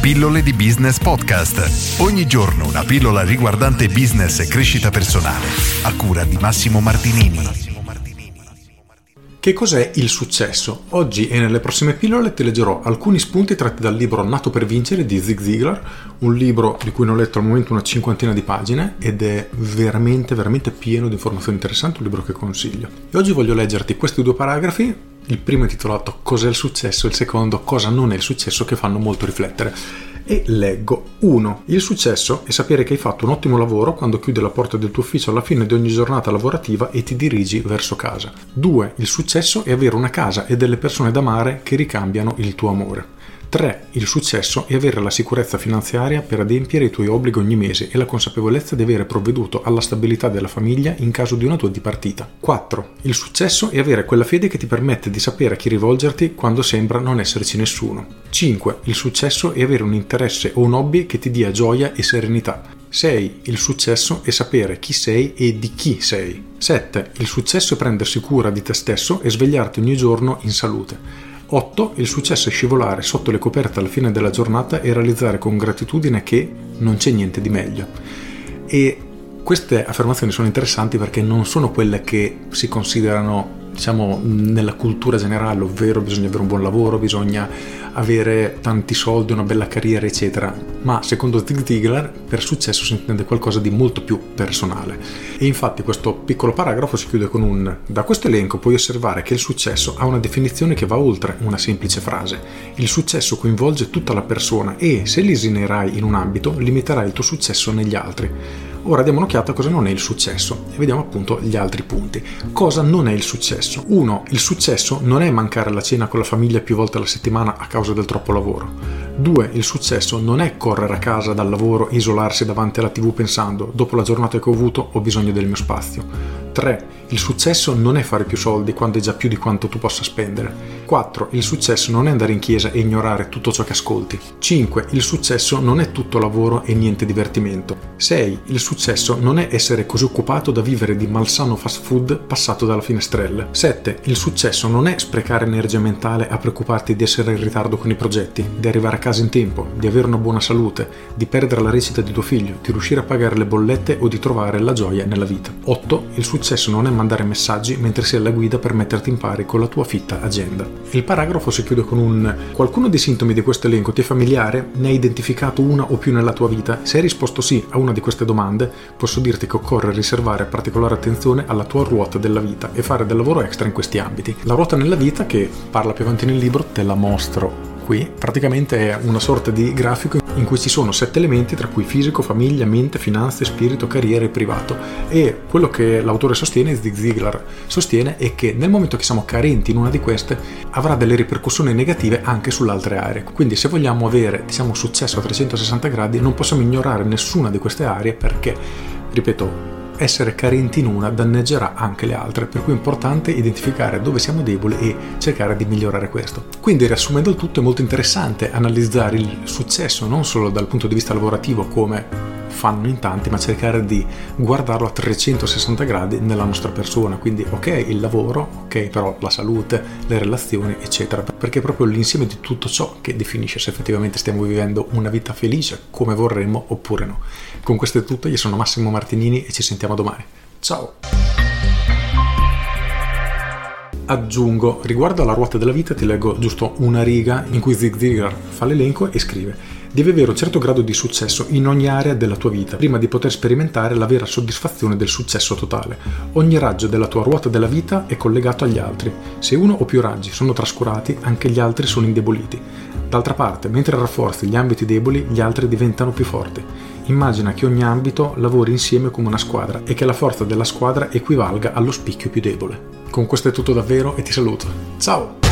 Pillole di Business Podcast. Ogni giorno una pillola riguardante business e crescita personale. A cura di Massimo Martinini. Che cos'è il successo? Oggi e nelle prossime pillole ti leggerò alcuni spunti tratti dal libro Nato per vincere di Zig Ziglar, un libro di cui ne ho letto al momento una cinquantina di pagine ed è veramente, veramente pieno di informazioni interessanti, un libro che consiglio. E oggi voglio leggerti questi due paragrafi il primo è intitolato Cos'è il successo? Il secondo Cosa non è il successo? che fanno molto riflettere. E leggo 1. Il successo è sapere che hai fatto un ottimo lavoro quando chiudi la porta del tuo ufficio alla fine di ogni giornata lavorativa e ti dirigi verso casa. 2. Il successo è avere una casa e delle persone da amare che ricambiano il tuo amore. 3. Il successo è avere la sicurezza finanziaria per adempiere i tuoi obblighi ogni mese e la consapevolezza di avere provveduto alla stabilità della famiglia in caso di una tua dipartita. 4. Il successo è avere quella fede che ti permette di sapere a chi rivolgerti quando sembra non esserci nessuno. 5. Il successo è avere un interesse o un hobby che ti dia gioia e serenità. 6. Il successo è sapere chi sei e di chi sei. 7. Il successo è prendersi cura di te stesso e svegliarti ogni giorno in salute. 8. Il successo è scivolare sotto le coperte alla fine della giornata e realizzare con gratitudine che non c'è niente di meglio. E queste affermazioni sono interessanti perché non sono quelle che si considerano diciamo nella cultura generale, ovvero bisogna avere un buon lavoro, bisogna avere tanti soldi, una bella carriera, eccetera. Ma secondo Zig Ziglar per successo si intende qualcosa di molto più personale. E infatti questo piccolo paragrafo si chiude con un da questo elenco puoi osservare che il successo ha una definizione che va oltre una semplice frase. Il successo coinvolge tutta la persona e se lesinerai in un ambito limiterai il tuo successo negli altri. Ora diamo un'occhiata a cosa non è il successo e vediamo appunto gli altri punti. Cosa non è il successo? 1. Il successo non è mancare la cena con la famiglia più volte alla settimana a causa del troppo lavoro. 2. Il successo non è correre a casa dal lavoro e isolarsi davanti alla tv pensando dopo la giornata che ho avuto ho bisogno del mio spazio. 3. Il successo non è fare più soldi quando è già più di quanto tu possa spendere. 4. Il successo non è andare in chiesa e ignorare tutto ciò che ascolti. 5. Il successo non è tutto lavoro e niente divertimento. 6. Il successo non è essere così occupato da vivere di malsano fast food passato dalla finestrella. 7. Il successo non è sprecare energia mentale a preoccuparti di essere in ritardo con i progetti, di arrivare a casa in tempo, di avere una buona salute, di perdere la recita di tuo figlio, di riuscire a pagare le bollette o di trovare la gioia nella vita. 8. Il successo non è mandare messaggi mentre sei alla guida per metterti in pari con la tua fitta agenda. Il paragrafo si chiude con un qualcuno dei sintomi di questo elenco ti è familiare? Ne hai identificato una o più nella tua vita? Se hai risposto sì a una di queste domande, posso dirti che occorre riservare particolare attenzione alla tua ruota della vita e fare del lavoro extra in questi ambiti. La ruota nella vita, che parla più avanti nel libro, te la mostro qui praticamente è una sorta di grafico in cui ci sono sette elementi tra cui fisico, famiglia, mente, finanze, spirito, carriera e privato e quello che l'autore sostiene, Zig Ziglar sostiene, è che nel momento che siamo carenti in una di queste avrà delle ripercussioni negative anche sulle altre aree. Quindi se vogliamo avere diciamo successo a 360 gradi non possiamo ignorare nessuna di queste aree perché, ripeto, essere carenti in una danneggerà anche le altre, per cui è importante identificare dove siamo deboli e cercare di migliorare questo. Quindi riassumendo il tutto è molto interessante analizzare il successo non solo dal punto di vista lavorativo come fanno in tanti, ma cercare di guardarlo a 360 gradi nella nostra persona. Quindi, ok, il lavoro, ok, però la salute, le relazioni, eccetera. Perché è proprio l'insieme di tutto ciò che definisce se effettivamente stiamo vivendo una vita felice come vorremmo oppure no. Con questo è tutto, io sono Massimo Martinini e ci sentiamo domani. Ciao! Aggiungo, riguardo alla ruota della vita ti leggo giusto una riga in cui Zig Ziglar fa l'elenco e scrive Devi avere un certo grado di successo in ogni area della tua vita prima di poter sperimentare la vera soddisfazione del successo totale. Ogni raggio della tua ruota della vita è collegato agli altri. Se uno o più raggi sono trascurati, anche gli altri sono indeboliti. D'altra parte, mentre rafforzi gli ambiti deboli, gli altri diventano più forti. Immagina che ogni ambito lavori insieme come una squadra e che la forza della squadra equivalga allo spicchio più debole. Con questo è tutto davvero e ti saluto. Ciao!